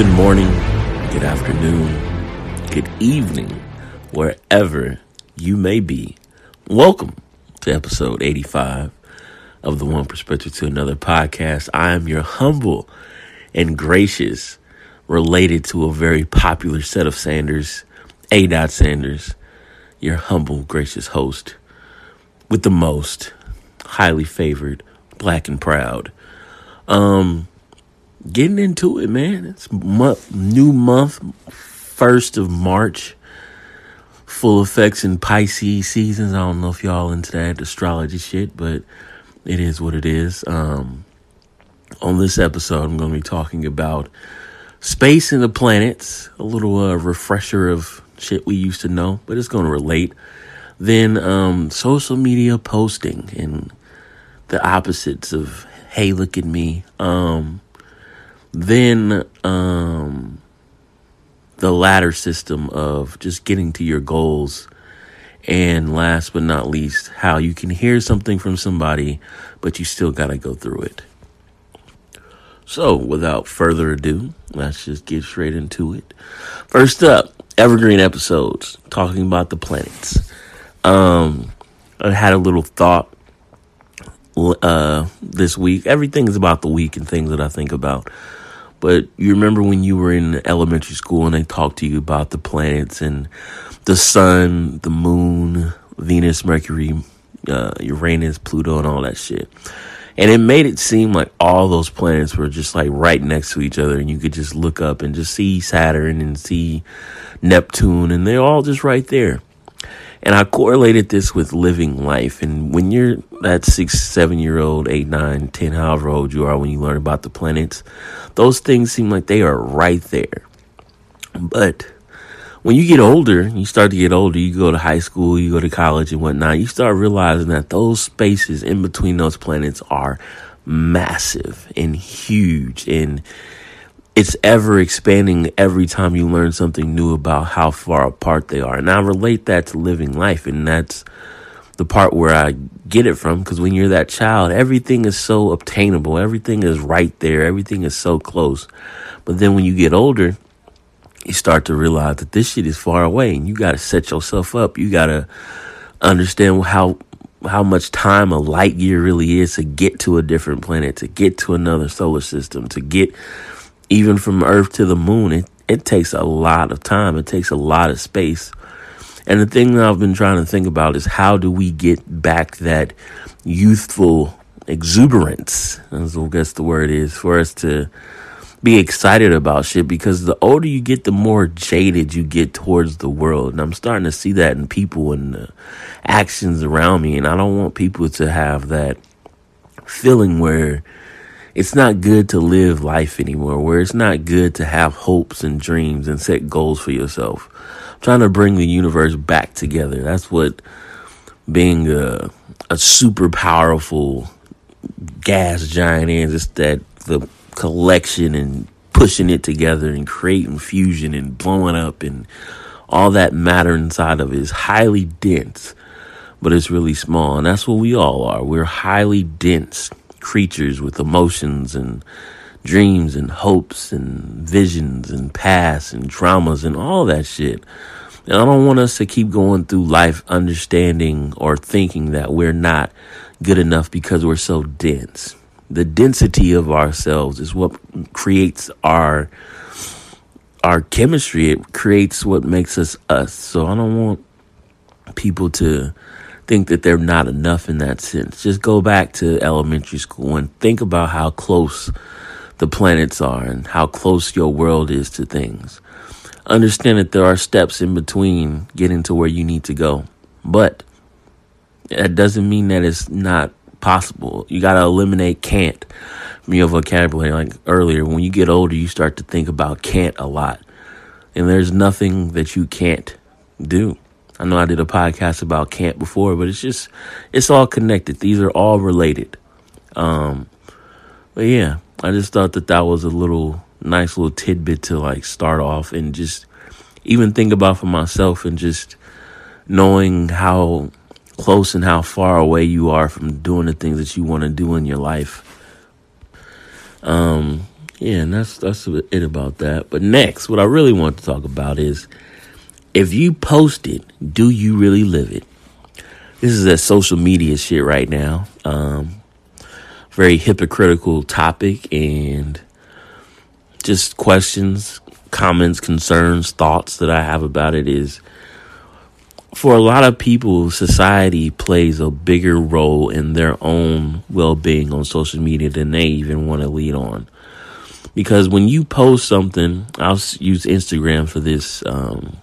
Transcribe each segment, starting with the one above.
good morning, good afternoon, good evening, wherever you may be. Welcome to episode 85 of the One Perspective to Another podcast. I am your humble and gracious, related to a very popular set of Sanders, A. Dot Sanders, your humble, gracious host with the most highly favored, black and proud. Um, getting into it, man. It's month, new month, first of March. Full effects in Pisces seasons. I don't know if y'all into that astrology shit, but it is what it is. Um, on this episode, I'm going to be talking about space and the planets, a little uh, refresher of shit we used to know, but it's going to relate. Then um, social media posting and the opposites of hey, look at me. Um, then um, the ladder system of just getting to your goals. And last but not least, how you can hear something from somebody, but you still got to go through it. So, without further ado, let's just get straight into it. First up, evergreen episodes talking about the planets. Um, I had a little thought uh, this week. Everything is about the week and things that I think about. But you remember when you were in elementary school and they talked to you about the planets and the sun, the moon, Venus, Mercury, uh, Uranus, Pluto, and all that shit. And it made it seem like all those planets were just like right next to each other, and you could just look up and just see Saturn and see Neptune, and they're all just right there. And I correlated this with living life. And when you're that six, seven year old, eight, nine, ten, however old you are, when you learn about the planets, those things seem like they are right there. But when you get older, you start to get older, you go to high school, you go to college and whatnot, you start realizing that those spaces in between those planets are massive and huge and it's ever expanding every time you learn something new about how far apart they are. And I relate that to living life. And that's the part where I get it from. Because when you're that child, everything is so obtainable, everything is right there, everything is so close. But then when you get older, you start to realize that this shit is far away and you got to set yourself up. You got to understand how how much time a light year really is to get to a different planet, to get to another solar system, to get even from Earth to the moon, it, it takes a lot of time. It takes a lot of space. And the thing that I've been trying to think about is how do we get back that youthful exuberance, as I guess the word is, for us to be excited about shit because the older you get, the more jaded you get towards the world. And I'm starting to see that in people and the actions around me. And I don't want people to have that feeling where it's not good to live life anymore, where it's not good to have hopes and dreams and set goals for yourself. I'm trying to bring the universe back together. That's what being a, a super powerful gas giant is. It's that the collection and pushing it together and creating fusion and blowing up and all that matter inside of it is highly dense, but it's really small. And that's what we all are. We're highly dense creatures with emotions and dreams and hopes and visions and past and traumas and all that shit. And I don't want us to keep going through life understanding or thinking that we're not good enough because we're so dense. The density of ourselves is what creates our our chemistry. It creates what makes us us. So I don't want people to think that they're not enough in that sense. Just go back to elementary school and think about how close the planets are and how close your world is to things. Understand that there are steps in between getting to where you need to go. But that doesn't mean that it's not possible. You got to eliminate can't from your vocabulary. Like earlier, when you get older, you start to think about can't a lot. And there's nothing that you can't do. I know I did a podcast about camp before, but it's just it's all connected. These are all related. Um, but yeah, I just thought that that was a little nice little tidbit to like start off and just even think about for myself and just knowing how close and how far away you are from doing the things that you want to do in your life. Um, yeah, and that's that's it about that. But next, what I really want to talk about is if you post it, do you really live it? This is a social media shit right now. Um, very hypocritical topic and just questions, comments, concerns, thoughts that I have about it is for a lot of people, society plays a bigger role in their own well being on social media than they even want to lead on because when you post something, I'll use Instagram for this um,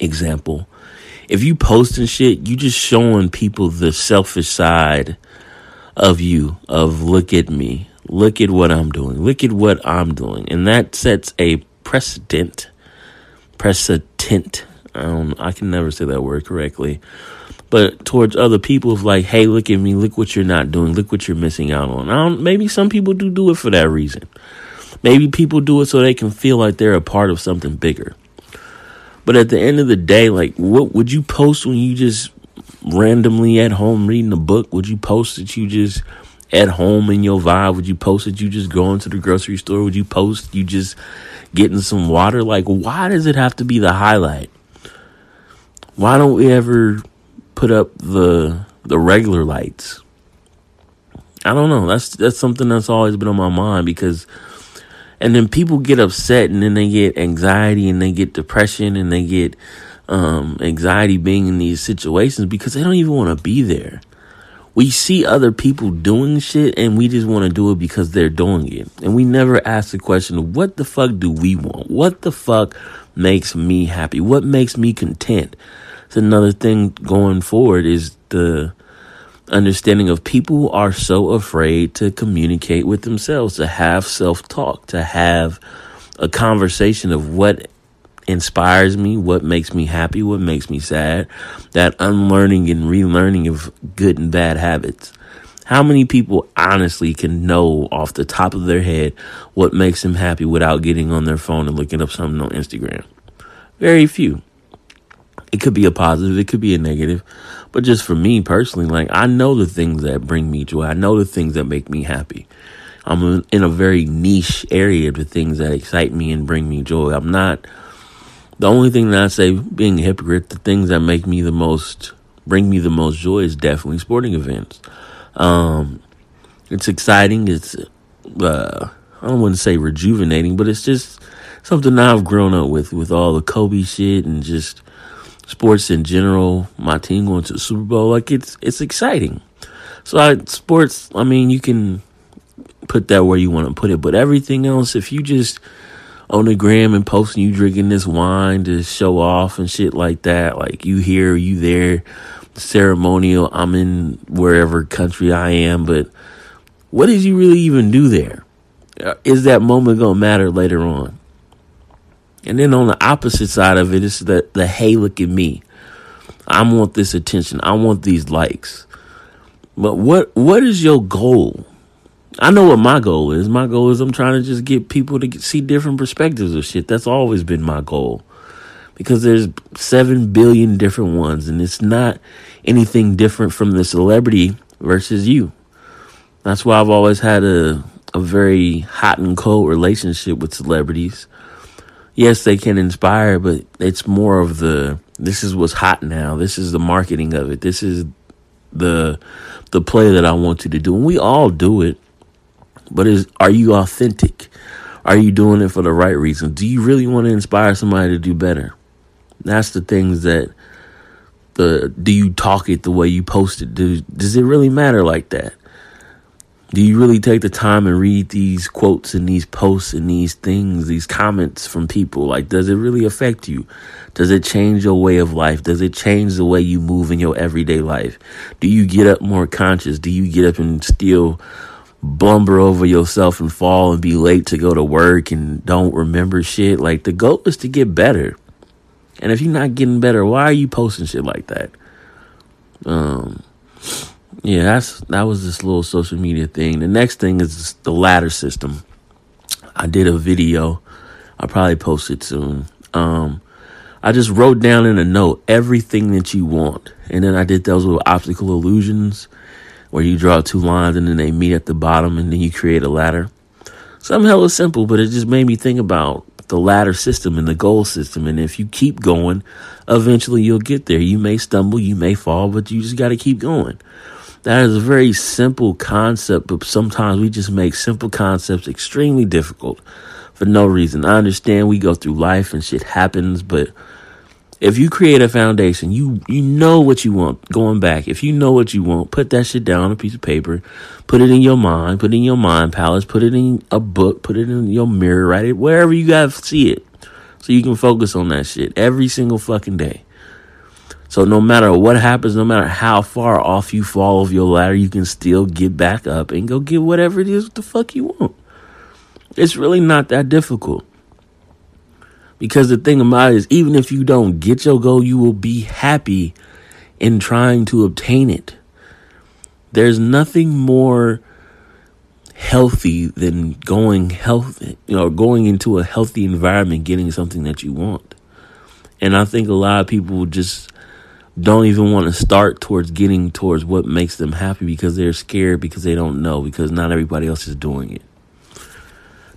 example. If you posting shit, you just showing people the selfish side of you. Of look at me, look at what I'm doing, look at what I'm doing, and that sets a precedent. Precedent. Don't. I can never say that word correctly but towards other people it's like hey look at me look what you're not doing look what you're missing out on maybe some people do do it for that reason Maybe people do it so they can feel like they're a part of something bigger. But at the end of the day, like, what would you post when you just randomly at home reading a book? Would you post that you just at home in your vibe? Would you post that you just going to the grocery store? Would you post you just getting some water? Like, why does it have to be the highlight? Why don't we ever put up the the regular lights? I don't know. That's that's something that's always been on my mind because and then people get upset and then they get anxiety and they get depression and they get um, anxiety being in these situations because they don't even want to be there. We see other people doing shit and we just want to do it because they're doing it. And we never ask the question, what the fuck do we want? What the fuck makes me happy? What makes me content? It's another thing going forward is the understanding of people are so afraid to communicate with themselves, to have self talk, to have a conversation of what inspires me, what makes me happy, what makes me sad, that unlearning and relearning of good and bad habits. How many people honestly can know off the top of their head what makes them happy without getting on their phone and looking up something on Instagram? Very few. It could be a positive, it could be a negative. But just for me personally, like I know the things that bring me joy. I know the things that make me happy. I'm in a very niche area of the things that excite me and bring me joy. I'm not the only thing that I say being a hypocrite, the things that make me the most bring me the most joy is definitely sporting events. Um, it's exciting. It's uh, I don't want to say rejuvenating, but it's just something I've grown up with, with all the Kobe shit and just sports in general, my team going to the Super Bowl, like it's it's exciting. So I, sports, I mean, you can put that where you want to put it, but everything else, if you just on the gram and posting you drinking this wine to show off and shit like that, like you here, you there, ceremonial. I'm in wherever country I am, but what did you really even do there? Uh, is that moment gonna matter later on? And then on the opposite side of it is the, the hey, look at me. I want this attention. I want these likes. But what what is your goal? I know what my goal is. My goal is I'm trying to just get people to get, see different perspectives of shit. That's always been my goal. Because there's 7 billion different ones and it's not anything different from the celebrity versus you. That's why I've always had a a very hot and cold relationship with celebrities yes, they can inspire, but it's more of the this is what's hot now. This is the marketing of it. This is the the play that I want you to do. And we all do it. But is are you authentic? Are you doing it for the right reason? Do you really want to inspire somebody to do better? That's the things that the do you talk it the way you post it? Do, does it really matter like that? Do you really take the time and read these quotes and these posts and these things, these comments from people? Like, does it really affect you? Does it change your way of life? Does it change the way you move in your everyday life? Do you get up more conscious? Do you get up and still blumber over yourself and fall and be late to go to work and don't remember shit? Like, the goal is to get better. And if you're not getting better, why are you posting shit like that? Um, yeah, that's that was this little social media thing. The next thing is the ladder system. I did a video. I'll probably post it soon. Um, I just wrote down in a note everything that you want, and then I did those little optical illusions where you draw two lines and then they meet at the bottom, and then you create a ladder. Something hella simple, but it just made me think about the ladder system and the goal system. And if you keep going, eventually you'll get there. You may stumble, you may fall, but you just got to keep going. That is a very simple concept, but sometimes we just make simple concepts extremely difficult for no reason. I understand we go through life and shit happens, but if you create a foundation, you you know what you want. Going back, if you know what you want, put that shit down on a piece of paper, put it in your mind, put it in your mind palace, put it in a book, put it in your mirror, write it wherever you guys see it, so you can focus on that shit every single fucking day. So no matter what happens, no matter how far off you fall of your ladder, you can still get back up and go get whatever it is the fuck you want. It's really not that difficult. Because the thing about it is, even if you don't get your goal, you will be happy in trying to obtain it. There's nothing more healthy than going healthy, you know, going into a healthy environment, getting something that you want. And I think a lot of people just don't even want to start towards getting towards what makes them happy because they're scared because they don't know because not everybody else is doing it.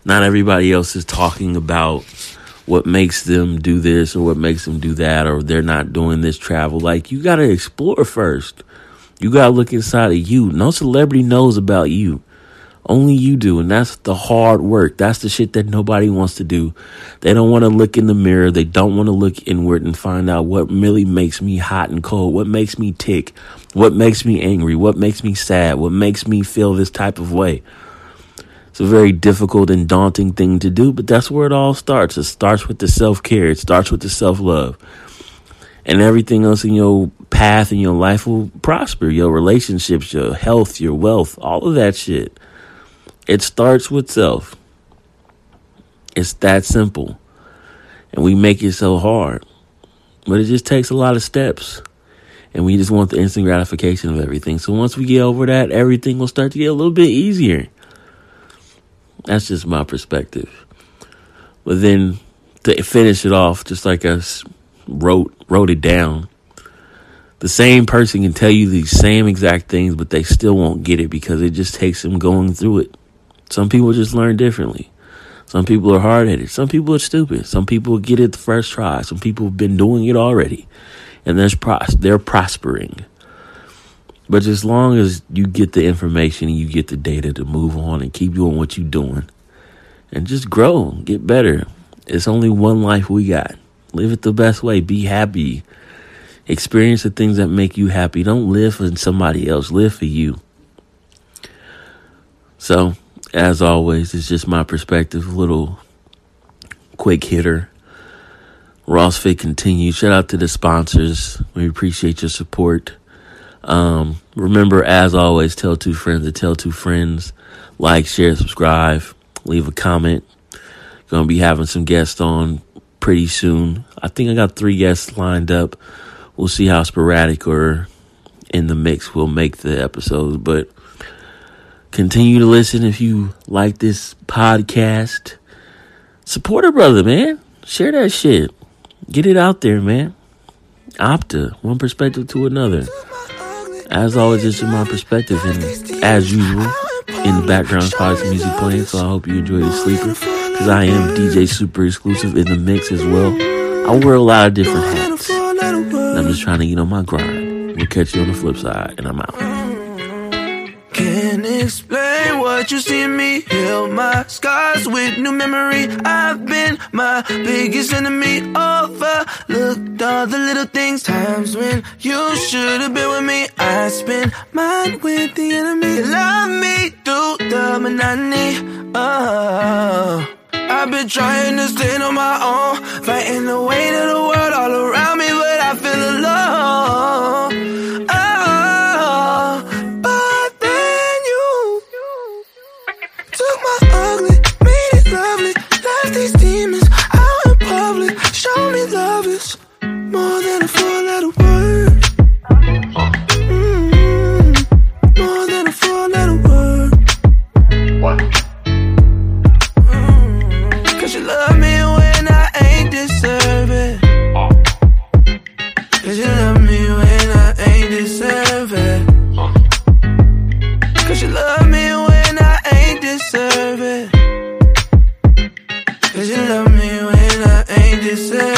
Not everybody else is talking about what makes them do this or what makes them do that or they're not doing this travel. Like you got to explore first. You got to look inside of you. No celebrity knows about you. Only you do. And that's the hard work. That's the shit that nobody wants to do. They don't want to look in the mirror. They don't want to look inward and find out what really makes me hot and cold, what makes me tick, what makes me angry, what makes me sad, what makes me feel this type of way. It's a very difficult and daunting thing to do, but that's where it all starts. It starts with the self care, it starts with the self love. And everything else in your path in your life will prosper. Your relationships, your health, your wealth, all of that shit. It starts with self. It's that simple. And we make it so hard. But it just takes a lot of steps. And we just want the instant gratification of everything. So once we get over that, everything will start to get a little bit easier. That's just my perspective. But then to finish it off, just like I wrote wrote it down, the same person can tell you these same exact things, but they still won't get it because it just takes them going through it. Some people just learn differently. Some people are hard headed. Some people are stupid. Some people get it the first try. Some people have been doing it already, and there's pros- they're prospering. But as long as you get the information and you get the data to move on and keep doing what you're doing, and just grow, get better. It's only one life we got. Live it the best way. Be happy. Experience the things that make you happy. Don't live for somebody else. Live for you. So as always, it's just my perspective, little quick hitter. Ross Fit continues. Shout out to the sponsors. We appreciate your support. Um, remember, as always, tell two friends to tell two friends. Like, share, subscribe, leave a comment. Gonna be having some guests on pretty soon. I think I got three guests lined up. We'll see how sporadic or in the mix we'll make the episodes, but Continue to listen if you like this podcast. Support a brother, man. Share that shit. Get it out there, man. Opta, one perspective to another. As always, it's my perspective, and as usual, in the background is some music playing, so I hope you enjoy the sleeper. Because I am DJ Super Exclusive in the mix as well. I wear a lot of different hats. I'm just trying to get on my grind. We'll catch you on the flip side, and I'm out. What you see me. Heal my scars with new memory. I've been my biggest enemy. Overlooked all the little things. Times when you should have been with me. I spent mine with the enemy. Love me through the monotony. Oh. I've been trying to stand on my own, fighting the weight of the world all around said